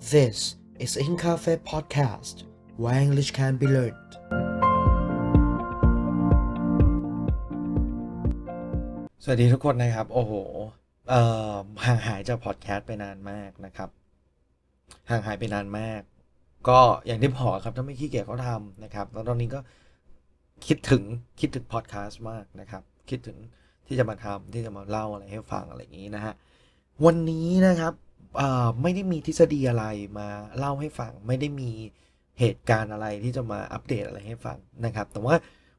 This is In Cafe Podcast, where English can be learned. สวัสดีทุกคนนะครับ โอ้โห เอ่อ ห่างหายจากพอดแคสต์ไปนานมากนะครับ ห่างหายไปนานมาก ก็อย่างที่บอกครับ ถ้าไม่ขี้เกียจก็ทำนะครับ แล้วตอนนี้ก็คิดถึง คิดถึงพอดแคสต์มากนะครับ คิดถึงที่จะมาทำที่จะมาเล่าอะไรให้ฟังอะไรอย่างนี้นะฮะ วันนี้นะครับ ไม่ได้มีทฤษฎีอะไรมาเล่าให้ฟัง ไม่ได้มีเหตุการณ์อะไรที่จะมาอัปเดตอะไรให้ฟังนะครับ แต่ว่า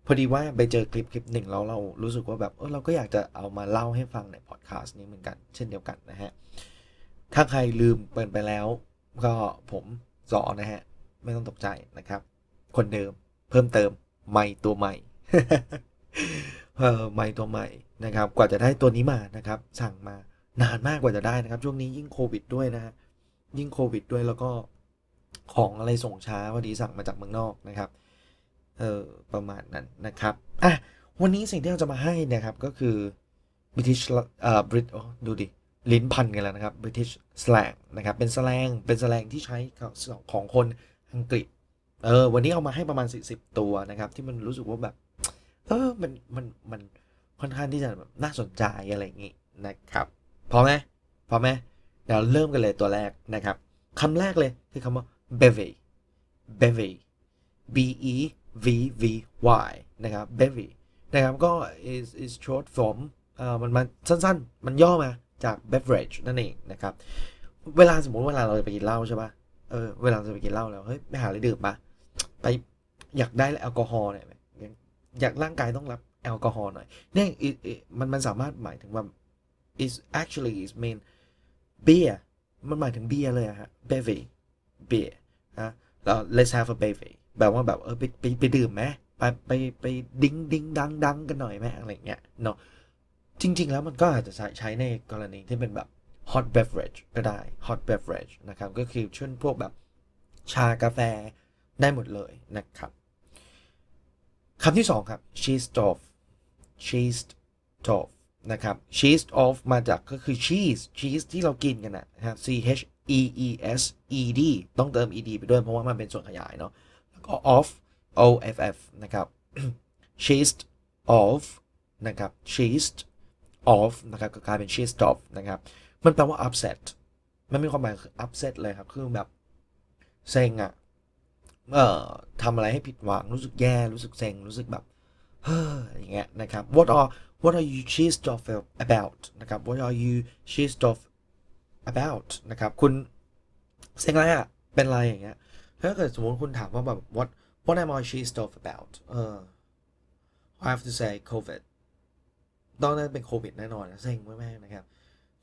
พอดีว่าไปเจอคลิปคลิปหนึ่งแล้วเรารู้สึกว่าแบบเออเราก็อยากจะเอามาเล่าให้ฟังในพอดแคสต์นี้เหมือนกัน เช่นเดียวกันนะฮะ ถ้าใครลืมเปิดไปแล้ว ก็ผมสอนนะฮะ ไม่ต้องตกใจนะครับ คนเดิมเพิ่มเติมใหม่ตัวใหม่เออใหม่ตัวใหม่นะครับ กว่าจะได้ตัวนี้มานะครับ สั่งมา นานมากกว่าจะได้นะครับ ช่วงนี้ยิ่งโควิดด้วยนะฮะยิ่งโควิดด้วยแล้วก็ของอะไรส่งช้าพอดีสั่งมาจากเมืองนอกนะครับเออประมาณนั้นนะครับอะวันนี้สิ่งที่เราจะมาให้นะครับก็คือ British เอ่อ Brit ดูดิลิ้นพันกันแล้วนะครับ British slang นะครับ เป็นสแลงเป็นสแลงที่ใช้ของคนอังกฤษ เออ วันนี้เอามาให้ประมาณ 40 ตัวนะครับ ที่มันรู้สึกว่าแบบ เออ มัน มัน มัน ค่อนข้างที่จะแบบน่าสนใจอะไรอย่างงี้นะครับ พอไหมพอไหมเดี๋ยวเริ่มกันเลยตัวแรกนะครับคำแรกเลยคือคำว่า bevy bevy b e v v y นะครับ bevy นะครับก็ is is short form เอ่อมันมันสั้นๆ มันย่อมาจาก beverage นั่นเองนะครับ เวลาสมมติเวลาเราจะไปกินเหล้าใช่ป่ะเออเวลาจะไปกินเหล้าแล้วเฮ้ยไปหาอะไรดื่มปะไปอยากได้แอลกอฮอล์เนี่ยอยากร่างกายต้องรับแอลกอฮอล์หน่อยเนี่ยมันมันสามารถหมายถึงว่า is actually is mean beer มันหมายถึงเบียร์เลยฮะ bevy beer นะแล้ว let's have a bevy แบบว่าแบบเออไปไปไปดื่มไหมไปไปไปดิ้งดิ้งดังดังกันหน่อยไหมอะไรเงี้ยเนาะจริง ๆ แล้วมันก็อาจจะใช้ใช้ในกรณีที่เป็นแบบ hot beverage ก็ได้ hot beverage นะครับ ก็คือเช่นพวกแบบชากาแฟได้หมดเลยนะครับคำที่สองครับ cheese stove cheese stove นะครับ cheese off มาจากก็คือ cheese cheese ที่เรากินกันนะฮะ c h e e s e d ต้องเติม e d ไปด้วยเพราะว่ามันเป็นส่วนขยายเนาะแล้วก็ off o f f นะครับ cheese off นะครับ cheese off นะครับก็กลายเป็น cheese off นะครับ มันแปลว่า upset มันมีความหมายคือ upset เลยครับ คือแบบเซ็งอะเอ่อทำอะไรให้ผิดหวังรู้สึกแย่รู้สึกเซ็งรู้สึกแบบเฮ้ออย่างเงี้ยนะครับ what are what are you cheesed off about นะครับ what are you cheesed off about นะครับ คุณเซ็งอะไรอะเป็นอะไรอย่างเงี้ย ถ้าเกิดสมมติคุณถามว่าแบบ what what am I cheesed off about เออ I have to say COVID ต้องนั้นเป็นโควิดแน่นอนนะเซ็งมากๆนะครับ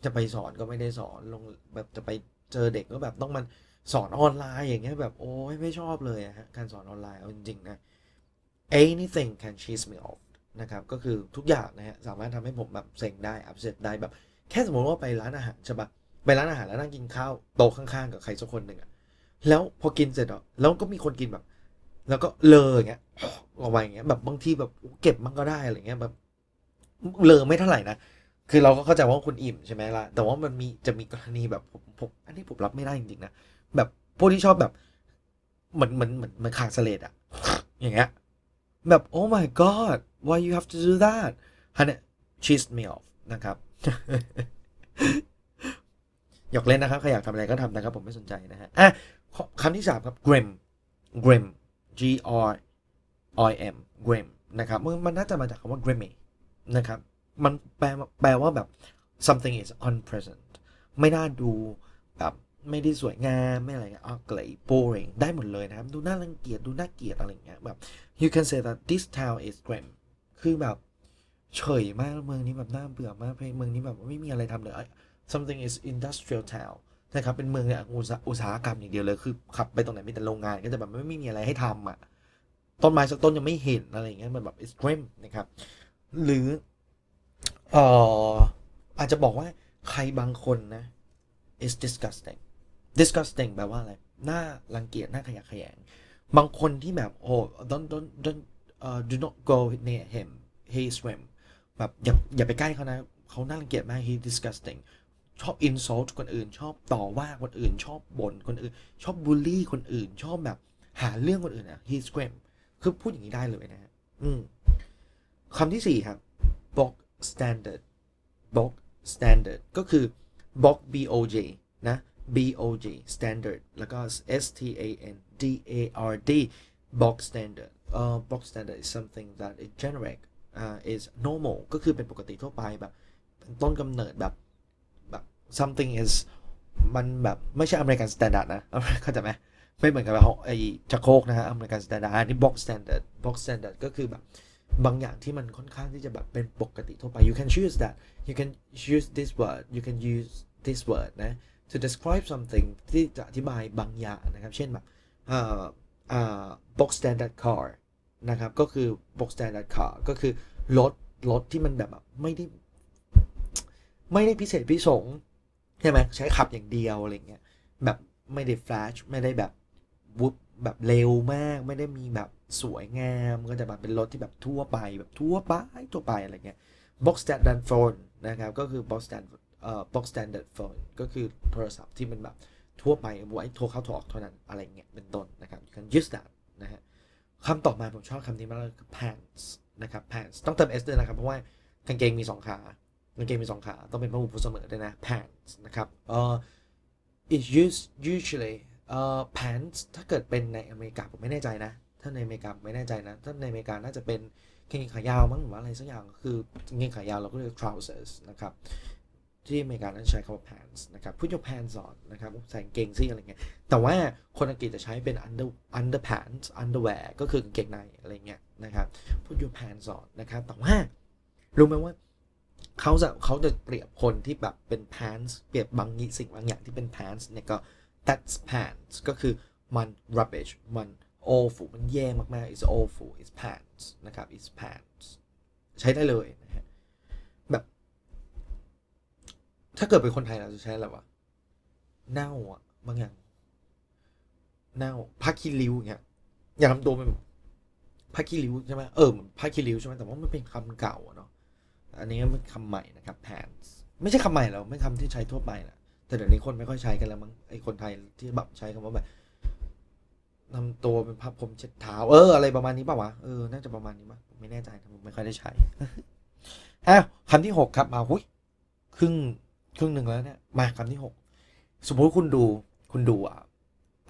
จะไปสอนก็ไม่ได้สอนลงแบบจะไปเจอเด็กก็แบบต้องมันสอนออนไลน์อย่างเงี้ยแบบโอ้ยไม่ชอบเลยฮะการสอนออนไลน์เอาจริงๆนะ anything can cheese me off นะครับก็คือทุกอย่างนะฮะสามารถทำให้ผมแบบเซ็งได้อับเซตได้แบบแค่สมมติว่าไปร้านอาหารใช่ปะไปร้านอาหารแล้วนั่งกินข้าวโต๊ะข้างๆ กับใครสักคนหนึ่งอะแล้วพอกินเสร็จอะแล้วก็มีคนกินแบบ แล้วก็เลออย่างเงี้ยออกมาอย่างเงี้ยแบบบางทีแบบเก็บมันก็ได้อะไรเงี้ยแบบเลอไม่เท่าไหร่นะคือเราก็เข้าใจว่าคุณอิ่มใช่ไหมล่ะแต่ว่ามันมีจะมีกรณีแบบผมผมอันนี้ผมรับไม่ได้จริงๆนะแบบพวกที่ชอบแบบเหมือนเหมือนเหมือนเหมือนขาดเสลดอะอย่างเงี้ย แบบ oh my god why you have to do that ฮันเนี่ย cheese me off นะครับอยากเล่นนะครับ ใครอยากทำอะไรก็ทำนะครับ ผมไม่สนใจนะฮะอะคำที่สามครับ grim grim g r i m grim นะครับมันน่าจะมาจากคำว่า grimy นะครับ มันแปลแปลว่าแบบ something is unpleasant ไม่น่าดูแบบไม่ได้สวยงาม ไม่อะไรเงี้ย ugly boring ได้หมดเลยนะครับ ดูน่ารังเกียจดูน่าเกลียดอะไรเงี้ยแบบ you can say that this town is grim คือแบบเฉยมากเมืองนี้แบบน่าเบื่อมากเมืองนี้แบบไม่มีอะไรทำเลย something is industrial town นะครับเป็นเมืองเนี่ยอุตสาหกรรมอย่างเดียวเลยคือขับไปตรงไหนมีแต่โรงงานก็จะแบบไม่มีอะไรให้ทำอะต้นไม้สักต้นยังไม่เห็นอะไรอย่างเงี้ยมันแบบ it's grim นะครับหรือเอ่ออาจจะบอกว่าใครบางคนนะ is disgusting disgusting แปลว่าอะไร น่ารังเกียจ น่าขยะแขยง บางคนที่แบบโอ้ don't don't don't uh, do not go near him he swim แบบอย่าอย่าไปใกล้เขานะเขาน่ารังเกียจมาก he disgusting ชอบ insult คนอื่น ชอบต่อว่าคนอื่น ชอบบ่นคนอื่น ชอบบูลลี่คนอื่น ชอบแบบหาเรื่องคนอื่นอะ he scream คือพูดอย่างนี้ได้เลยนะฮะอืมคำที่สี่ครับ bog standard bog standard ก็คือ bog b o g นะ b o g standard แล้วก็ s t a n d a r d bog standard uh, bog standard is something that is generic uh, is normal ก็คือเป็นปกติทั่วไปแบบต้นกำเนิดแบบแบบ something is มันแบบไม่ใช่ American Standard นะเข้าใจไหมไม่เหมือนกับไอ้ชักโครกนะฮะ American Standard อันนี้ bog standard bog standard ก็คือแบบบางอย่างที่มันค่อนข้างที่จะแบบเป็นปกติทั่วไป you can choose that you can use this word you can use this word นะ to describe something ที่จะอธิบายบางอย่างนะครับ เช่นแบบอ่าอ่า box standard car นะครับ ก็คือ box standard car ก็คือรถรถที่มันแบบแบบไม่ได้ ไม่ได้พิเศษพิสงใช่ไหมใช้ขับอย่างเดียวอะไรเงี้ยแบบไม่ได้แฟลชไม่ได้แบบวุบแบบเร็วมาก ไม่ได้มีแบบสวยงามก็จะแบบเป็นรถที่แบบทั่วไปแบบทั่วไปทั่วไปอะไรเงี้ย box standard phone นะครับ ก็คือ box standard เอ่อ box standard phone ก็คือโทรศัพท์ที่มันแบบทั่วไปไว้โทรเข้าโทรออกเท่านั้นอะไรเงี้ยเป็นต้นนะครับ you can use that นะฮะคำต่อมาผมชอบคำนี้มากเลยคือ pants นะครับ pants ต้องเติม s ด้วยนะครับ เพราะว่ากางเกงมีสองขากางเกงมีสองขา ต้องเป็นพหูพจน์เสมอด้วยนะ pants นะครับเอ่อ is used usually เอ่อ pants ถ้าเกิดเป็นในอเมริกาผมไม่แน่ใจนะ ถ้าในอเมริกาไม่แน่ใจนะ ถ้าในอเมริกาน่าจะเป็นกางเกงขายาวมั้งหรือว่าอะไรสักอย่างคือ กางเกงขายาวเราก็เรียก trousers นะครับ ที่อเมริกานั้นใช้คำว่า pants นะครับ put your pants on นะครับใส่กางเกงซิอะไรเงี้ย แต่ว่าคนอังกฤษจะใช้เป็น under under pants underwear ก็คือกางเกงในอะไรเงี้ยนะครับ put your pants on นะครับ แต่ว่า รู้ไหมว่าเขาจะเขาจะเปรียบคนที่แบบเป็น pants เปรียบบางสิ่งบางอย่างที่เป็น pants เนี่ยก็ that's pants ก็คือมัน rubbish มัน awful มันแย่มากๆ it's awful it's pants นะครับ it's pants ใช้ได้เลยนะฮะแบบ ถ้าเกิดเป็นคนไทยเราจะใช้อะไรวะเน่าอะบางอย่างเน่าผ้าคีริ้วอย่างเงี้ยอย่าทำตัวเป็นผ้าคีริ้วใช่ไหมเออเหมือนผ้าคีริ้วใช่ไหมแต่ว่ามันเป็นคำเก่าเนาะอันนี้มันคำใหม่นะครับ pants ไม่ใช่คำใหม่แล้วไม่คำที่ใช้ทั่วไปนะแต่เดี๋ยวนี้คนไม่ค่อยใช้กันแล้วมั้งไอคนไทยที่แบบใช้คำว่าแบบทำตัวเป็นผ้าพรมเช็ดเท้า เออ อะไรประมาณนี้ป่าวะเออน่าจะประมาณนี้ป่ะผมไม่แน่ใจผมไม่ค่อยได้ใช้อ้าวคำที่หกครับมาหุ้ยครึ่ง ครึ่งหนึ่งแล้วเนี่ย มาคำที่หกสมมุติคุณดูคุณดูอะ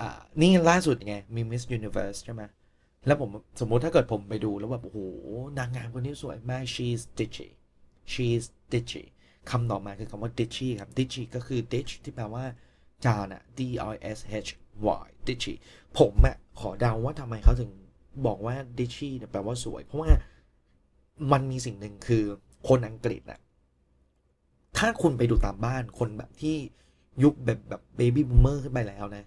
อ่านี่ล่าสุดไง มี Miss Universe ใช่ไหมแล้วผมสมมุติถ้าเกิดผมไปดูแล้วแบบโอ้โหนางงามคนนี้สวยมาก she's ditchy she's ditchy คำต่อมาคือคำว่า ditchy ครับ ditchy ก็คือ ditch ที่แปลว่าจานอะ d i s h y ditchy ผมอะขอเดาว่าทำไมเขาถึงบอกว่า ditchy เนี่ยแปลว่าสวย เพราะว่ามันมีสิ่งหนึ่งคือคนอังกฤษอะ ถ้าคุณไปดูตามบ้านคนแบบที่ยุคแบบแบบเบบี้บูมเมอร์ขึ้นไปแล้วนะ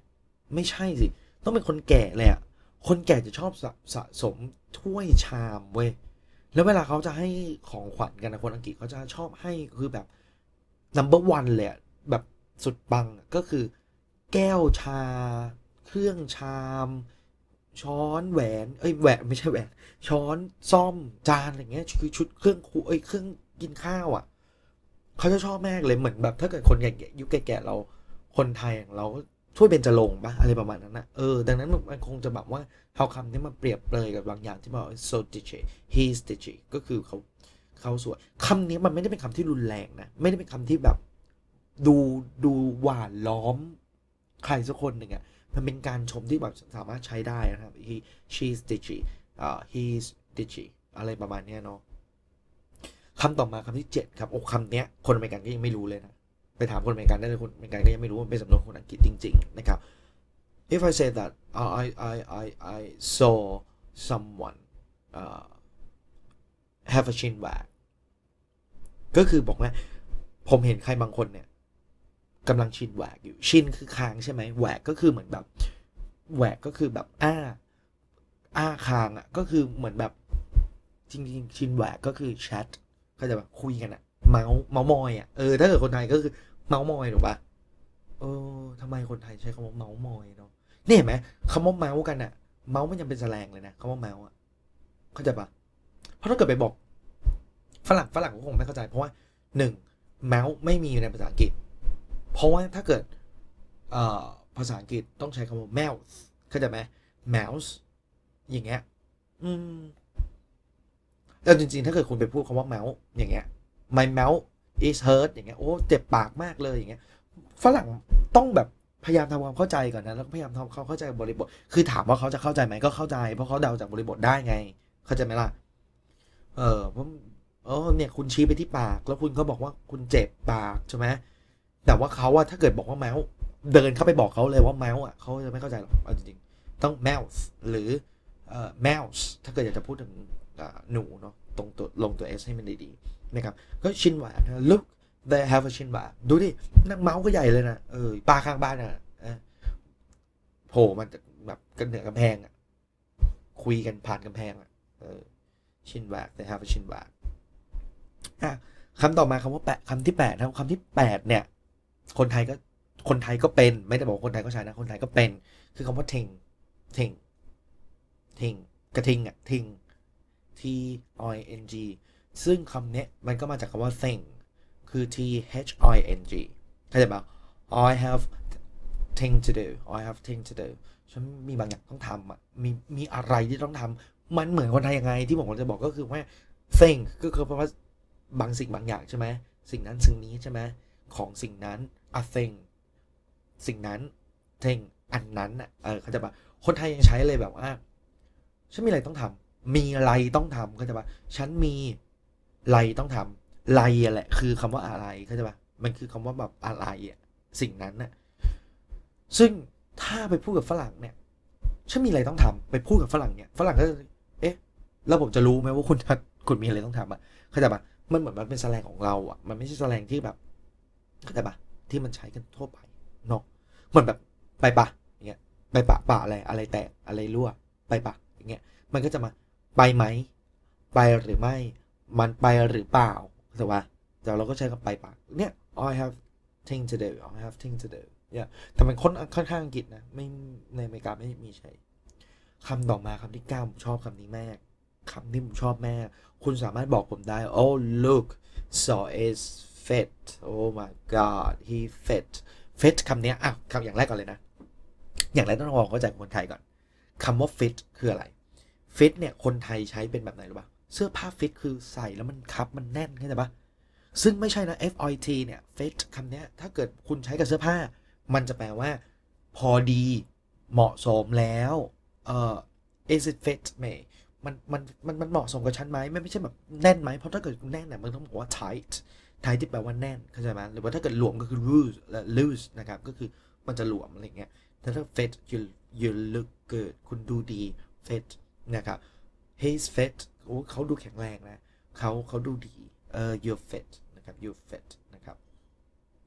ไม่ใช่สิ ต้องเป็นคนแก่เลยอะคนแก่จะชอบสะสะสมถ้วยชามเว้ย แล้วเวลาเขาจะให้ของขวัญกันนะคนอังกฤษเขาจะชอบให้คือแบบ number one เลยอะแบบสุดปังก็คือ แก้วชา เครื่องชาม ช้อนแหวน เอ้ยแหวนไม่ใช่แหวน ช้อนซ่อมจานอะไรเงี้ยคือชุดเครื่องครัวเอ้ยเครื่องกินข้าวอะ เขาจะชอบมากเลยเหมือนแบบ ถ้าเกิดคนแก่ๆยุคแก่ๆเราคนไทยอย่างเราช่วยเป็นจะลงปะอะไรประมาณนั้นนะเออ ดังนั้นมันคงจะแบบว่าเอาคำนี้มาเปรียบเลยกับบางอย่างที่บอก so ditchy he's ditchy ก็คือเขาเขาสวยคำนี้มันไม่ได้เป็นคำที่รุนแรงนะ ไม่ได้เป็นคำที่แบบดูดูหวานล้อมใครสักคนหนึ่งอะมันเป็นการชมที่แบบสามารถใช้ได้นะครับ he she's ditchy อ่า he's ditchy อะไรประมาณนี้เนาะ คำต่อมาคำที่เจ็ดครับโอ้คำเนี้ยคนอเมริกันก็ยังไม่รู้เลยนะ ไปถามคนอเมริกันได้เลยคนอเมริกันก็ยังไม่รู้มันเป็นสำนวนคนอังกฤษจริง ๆ นะครับ if I say that uh, I I I I saw someone uh, have a chin wag ก็คือบอกว่า ผมเห็นใครบางคนเนี่ยกำลังชินแหวกอยู่ ชินคือคางใช่ไหมแหวกก็คือเหมือนแบบแหวกก็คือแบบอ้า อ้าคางอะก็คือเหมือนแบบจริงๆ ชินแหวกก็คือแชท เขาใจะแบบคุยกันอะเมาส์เมาส์มอยอะเออถ้าเกิดคนไทยก็คือเมาส์มอยถูกปะเออทำไมคนไทยใช้คำว่าเมาส์มอยเนาะนี่เห็นไหมคำว่าเมาส์กันอะเมาส์มันยังเป็นแสลงเลยนะคำว่าเมาส์อะเข้าใจปะเพราะถ้าเกิดไปบอกฝรั่งฝรั่งก็คงไม่เข้าใจ เพราะว่าหนึ่งเมาส์ไม่มีในภาษาอังกฤษ เพราะว่าถ้าเกิดเอ่อภาษาอังกฤษต้องใช้คำว่า mouse เข้าใจไหม mouse อย่างเงี้ย อืม แต่จริงๆ ถ้าเกิดคุณไปพูดคำว่า mouse อย่างเงี้ย my mouth is hurt อย่างเงี้ย โอ้ เจ็บปากมากเลยอย่างเงี้ย ฝรั่งต้องแบบพยายามทำความเข้าใจก่อนนะ แล้วพยายามทำควาเข้าใจบริบท คือถามว่าเขาจะเข้าใจไหมก็เข้าใจ เพราะเขาเดาจากบริบทได้ไง เข้าใจไหมล่ะ เออเพราะเออเนี่ยคุณชี้ไปที่ปาก แล้วคุณก็บอกว่าคุณเจ็บปากใช่ไหมแต่ว่าเขาว่าถ้าเกิดบอกว่าแมวเดินเข้าไปบอกเขาเลยว่าแมวอะเขาจะไม่เข้าใจหรอกเอาจริงๆต้อง mouse หรือเอ่อ mouse ถ้าเกิดอยากจะพูดถึง หนูเนาะตรงตัวลงตัว s ให้มันดีๆนะครับก็ชินหวานนะ look they have a ชินหวานดูดินักเมาส์ก็ใหญ่เลยนะเออป้าข้างบ้านอะโผล่มาจากแบบกันเหนือกำแพงอะคุยกันผ่านกำแพงอะเออชินหวาน they have a ชินหวานอะคำต่อมาคำว่าแปดคำที่แปดนะคำที่แปดเนี่ย คนไทยก็คนไทยก็เป็น ไม่ได้บอกคนไทยก็ใช้นะ คนไทยก็เป็น คือคำว่าทิงทิงทิงกระทิงอะทิง T I N G ซึ่งคำนี้มันก็มาจากคำว่า thing คือ T H I N G เข้าใจปะ I have thing to do I have thing to do ฉันมีบางอย่างต้องทำอะมีมีอะไรที่ต้องทำมันเหมือนคนไทยยังไง ที่ผมจะบอกก็คือว่า thing ก็คือเพราะว่าบางสิ่งบางอย่างใช่ไหมสิ่งนั้นสิ่งนี้ใช่ไหมของสิ่งนั้น a thing สิ่งนั้น thing อันนั้นอะเออเขาใจะปะคนไทยยังใช้เลยแบบว่าฉันมีอะไรต้องทำ มีอะไรต้องทำเข้าใจปะฉันมีอะไรต้องทำอะไรแหละ คือคำว่าอะไรเข้าใจปะมันคือคำว่าแบบอะไรอะสิ่งนั้นน่ะซึ่งถ้าไปพูดกับฝรั่งเนี่ยฉันมีอะไรต้องทำไปพูดกับฝรั่งเนี่ยฝรั่งก็จะเอ๊ะแล้วผมจะรู้ไหมว่าคุณคุณมีอะไรต้องทำอะเข้าใจปะมันเหมือนมันเป็นแสลงของเราอะ มันไม่ใช่แสลงที่แบบเข้าใจปะที่มันใช้กันทั่วไปเนาะเหมือนแบบไปปะอย่างเงี้ยไปปะปะอะไรอะไรแตกอะไรรั่วไปปะอย่างเงี้ยมันก็จะมา ไปไหม ไปหรือไม่ มันไปหรือเปล่าถูกปะแต่เราก็ใช้คำไปปะเนี่ย I have thing to do I have thing to do เนี่ยแต่มันค่อนค่อนข้างอังกฤษนะ ไม่ในอเมริกาไม่มีใช้คำต่อมาคำที่เก้าผมชอบคำนี้มากคำที่ผมชอบมาก คุณสามารถบอกผมได้ oh look so is fit oh my god he fit fit คำนี้อะคำอย่างแรกก่อนเลยนะ อย่างแรกต้องลองเข้าใจคนไทยก่อนคำว่า fit คืออะไร fit เนี่ยคนไทยใช้เป็นแบบไหนหรู้ป่ะเสื้อผ้า fit คือใส่แล้วมันคับมันแน่นเข้าใจปะซึ่งไม่ใช่นะ fit เนี่ย fit คำนี้ถ้าเกิดคุณใช้กับเสื้อผ้า มันจะแปลว่า พอดีเหมาะสมแล้วเอ่อ is it fit me มันมันมันมันเหมาะสมกับฉันไหมไม่ไม่ใช่แบบแน่นไหมเพราะถ้าเกิดแน่นเนี่ยมันต้องบอกว่า tight tight ที่แปลว่าแน่นเข้าใจไหมหรือว่าถ้าเกิดหลวมก็คือ loose และ loose นะครับก็คือมันจะหลวมอะไรเงี้ยแต่ถ้า fit you you look good คุณดูดี fit นะครับ he's fit โอ้เขาดูแข็งแรงนะเขาเขาดูดีเออ you're fit นะครับ you're fit นะครับ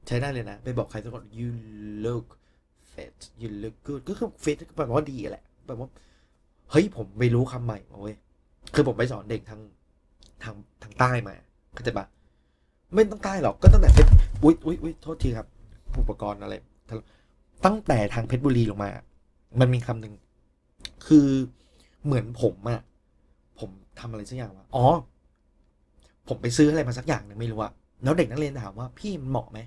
ใช้ได้เลยนะ ไปบอกใครสักคน you look fit you look good ก็คือ fit ก็แปลว่าดีแหละแปลว่า เฮ้ย ผมไปรู้คำใหม่มาเว้ย คือผมไปสอนเด็กทางทางทางใต้มาเข้าใจปะไม่ต้องใต้หรอก ก็ตั้งแต่เพชรอุ้ยอุ้ยอุ้ยโทษทีครับ อุปกรณ์อะไร ตั้งแต่ทางเพชรบุรีลงมา มันมีคำหนึ่งคือ เหมือนผมอะผมทำอะไรสักอย่างวะอ๋อ ผมไปซื้ออะไรมาสักอย่างหนึ่งไม่รู้อะแล้วเด็กนักเรียนถามว่า พี่มันเหมาะไหม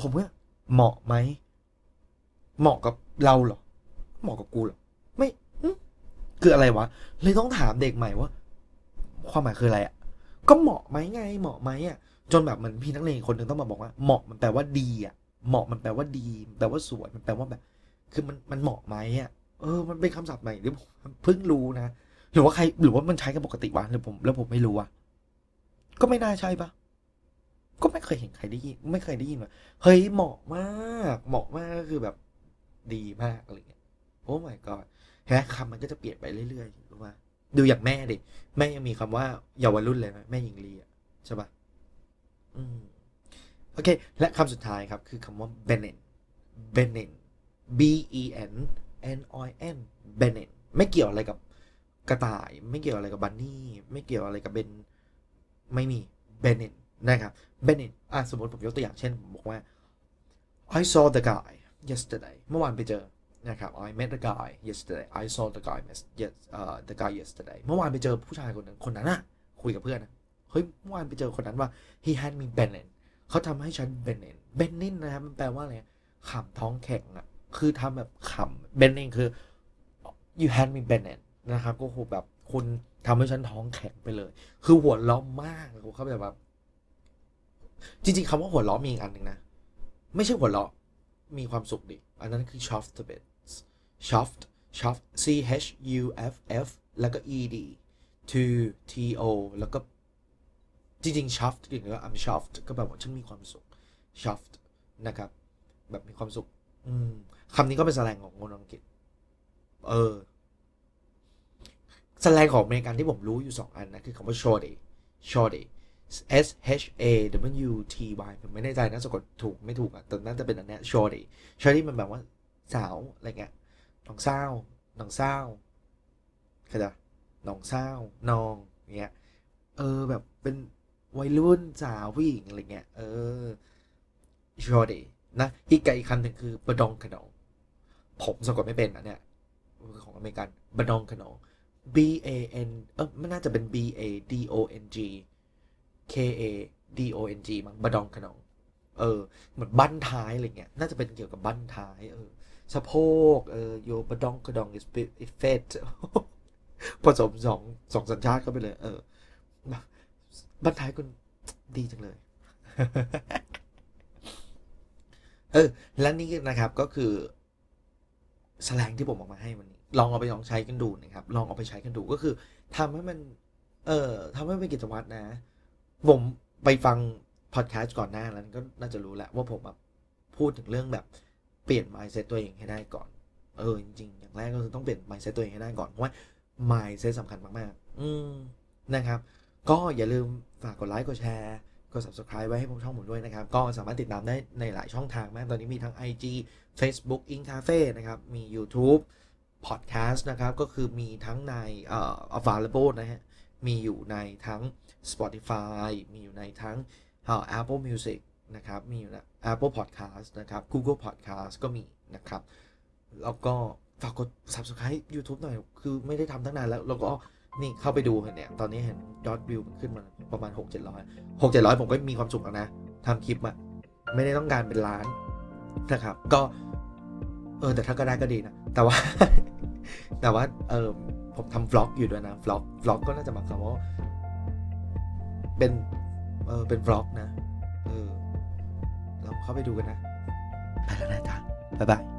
ผมว่าเหมาะไหมเหมาะกับเราเหรอ เหมาะกับกูเหรอไม่คืออะไรวะ เลยต้องถามเด็กใหม่ว่า ความหมายคืออะไรอะก็เหมาะไหมไง เหมาะไหมอะจนแบบเหมือนพี่นักเรียนคนหนึ่งต้องมาบอกว่าเหมาะมันแปลว่าดีอะเหมาะมันแปลว่าดีแปลว่าสวยมันแปลว่าแบบ คือมันมันเหมาะไหมอะ เออ มันเป็นคำศัพท์ใหม่ที่ผมเพิ่งรู้นะ หรือว่าใคร หรือว่ามันใช้กันปกติวะหรือผม แล้วผมไม่รู้วะก็ไม่น่าใช่ปะก็ไม่เคยเห็นใครได้ยิน ไม่เคยได้ยินว่าเฮ้ย เหมาะมาก เหมาะมากก็คือแบบดีมากอะไรเงี้ย โอ้ my god ฮะคำมันก็จะเปลี่ยนไปเรื่อยๆรู้ป่ะดูอย่างแม่ดิ แม่ยังมีคำว่าเยาวรุ่นเลยนะแม่หญิงลีอะใช่ป่ะอืมโอเค และคำสุดท้ายครับ คือคำว่า benin benin b e n n i n benin ไม่เกี่ยวอะไรกับกระต่าย ไม่เกี่ยวอะไรกับบันนี่ไม่เกี่ยวอะไรกับเบนไม่มี benin นะครับ benin อะสมมติผมยกตัวอย่างเช่นผมบอกว่า I saw the guy yesterday เมื่อวานไปเจอนะครับ I met the guy yesterday I saw the guy yes uh the guy yesterday เมื่อวานไปเจอผู้ชายคนนั้นคนนั้นอะคุยกับเพื่อนนะเฮ้ยเมื่อวานไปเจอคนนั้นว่า he had me benin เขาทำให้ฉันเบนเนนเบนเนนนะครับมันแปลว่าอะไรขำท้องแข็งอะ คือทำแบบขำเบนเนนคือ you hand me Bennett นะครับ ก็คือแบบคุณทำให้ฉันท้องแข็งไปเลย คือหัวล้อมากเขาแบบแบบ จริง ๆคำว่าหัวล้อมีอีกอันหนึ่งนะ ไม่ใช่หัวเราะมีความสุขดิ อันนั้นคือ soft b i t soft soft c h u f f แล้วก็ e d to t o แล้วก็จริงๆ soft จริงๆก็ I'm soft ก็แบบว่าฉันมีความสุข soft นะครับ แบบมีความสุข อืม คำนี้ก็เป็นสแลงของคนอังกฤษ เออสแลงของอเมริกันที่ผมรู้อยู่สองอันนะคือคำว่า shorty shorty S H A W T Y ผมไม่แน่ใจนะสะกดถูกไม่ถูกอะแต่น่าจะเป็นอันเนี้ย shorty shorty มันแบบว่าสาวอะไรเงี้ยน้องสาวน้องสาวเข้าใจน้องสาวนองเงี้ย เออแบบเป็นวัยรุ่นสาวผู้หญิงอะไรเงี้ย เออ shorty นะอีกอีกคำหนึ่งคือบดองขนอง ผมสะกดไม่เป็นอันเนี้ยของอเมริกันบดองขนอง B A N เออม่น่าจะเป็น B A D O N G K A D O N G มั้งบดองขนอง เออ เหมือนบั้นท้ายอะไรเงี้ย น่าจะเป็นเกี่ยวกับบั้นท้าย เออ สะโพก เออโยบดองกระดอง is it fat ผสมสองสองสัญชาติเข้าไปเลย เออ บั้นท้ายคุณดีจังเลย เออ และนี่นะครับก็คือ แสลงที่ผมออกมาให้วันนี้ ลองเอาไปลองใช้กันดูนะครับ ลองเอาไปใช้กันดูก็คือทำให้มัน เอ่อทำให้เป็นกิจวัตรนะ ผมไปฟังพอดแคสต์ก่อนหน้านั้นก็น่าจะรู้แหละว่าผมแบบพูดถึงเรื่องแบบเปลี่ยน mindset ตัวเองให้ได้ก่อน เออจริงๆอย่างแรกก็คือต้องเปลี่ยน mindset ตัวเองให้ได้ก่อนเพราะว่า mindset สำคัญมากๆ อืมนะครับ ก็อย่าลืมฝากกดไลค์กดแชร์ กด subscribe ไว้ให้ผมช่องผมด้วยนะครับ ก็สามารถติดตามได้ในหลายช่องทางมาก ตอนนี้มีทั้ง IG Facebook In Cafe นะครับ มี YouTube Podcast นะครับ ก็คือมีทั้งในเอ่อ available นะฮะ มีอยู่ในทั้ง Spotify มีอยู่ในทั้งเอ่อ Apple Music นะครับ มีอยู่ใน Apple Podcast นะครับ Google Podcast ก็มีนะครับ แล้วก็ฝากกด subscribe YouTube หน่อย คือไม่ได้ทำตั้งนานแล้ว แล้วก็ นี่เข้าไปดูเนี่ย ตอนนี้เห็นยอดวิวมันขึ้นมาประมาณ 6 700 6 700 ผมก็มีความสุขแล้วนะทำคลิปอะไม่ได้ต้องการเป็นล้านนะครับ ก็ เออ แต่ถ้าก็ได้ก็ดีนะ แต่ว่า แต่ว่า เออผมทำ vlog อยู่ด้วยนะ vlog vlog ก็น่าจะหมายความว่า เป็น เออเป็น vlog นะ เออเราเข้าไปดูกันนะ ไปแล้วนะจ๊ะบ๊ายบาย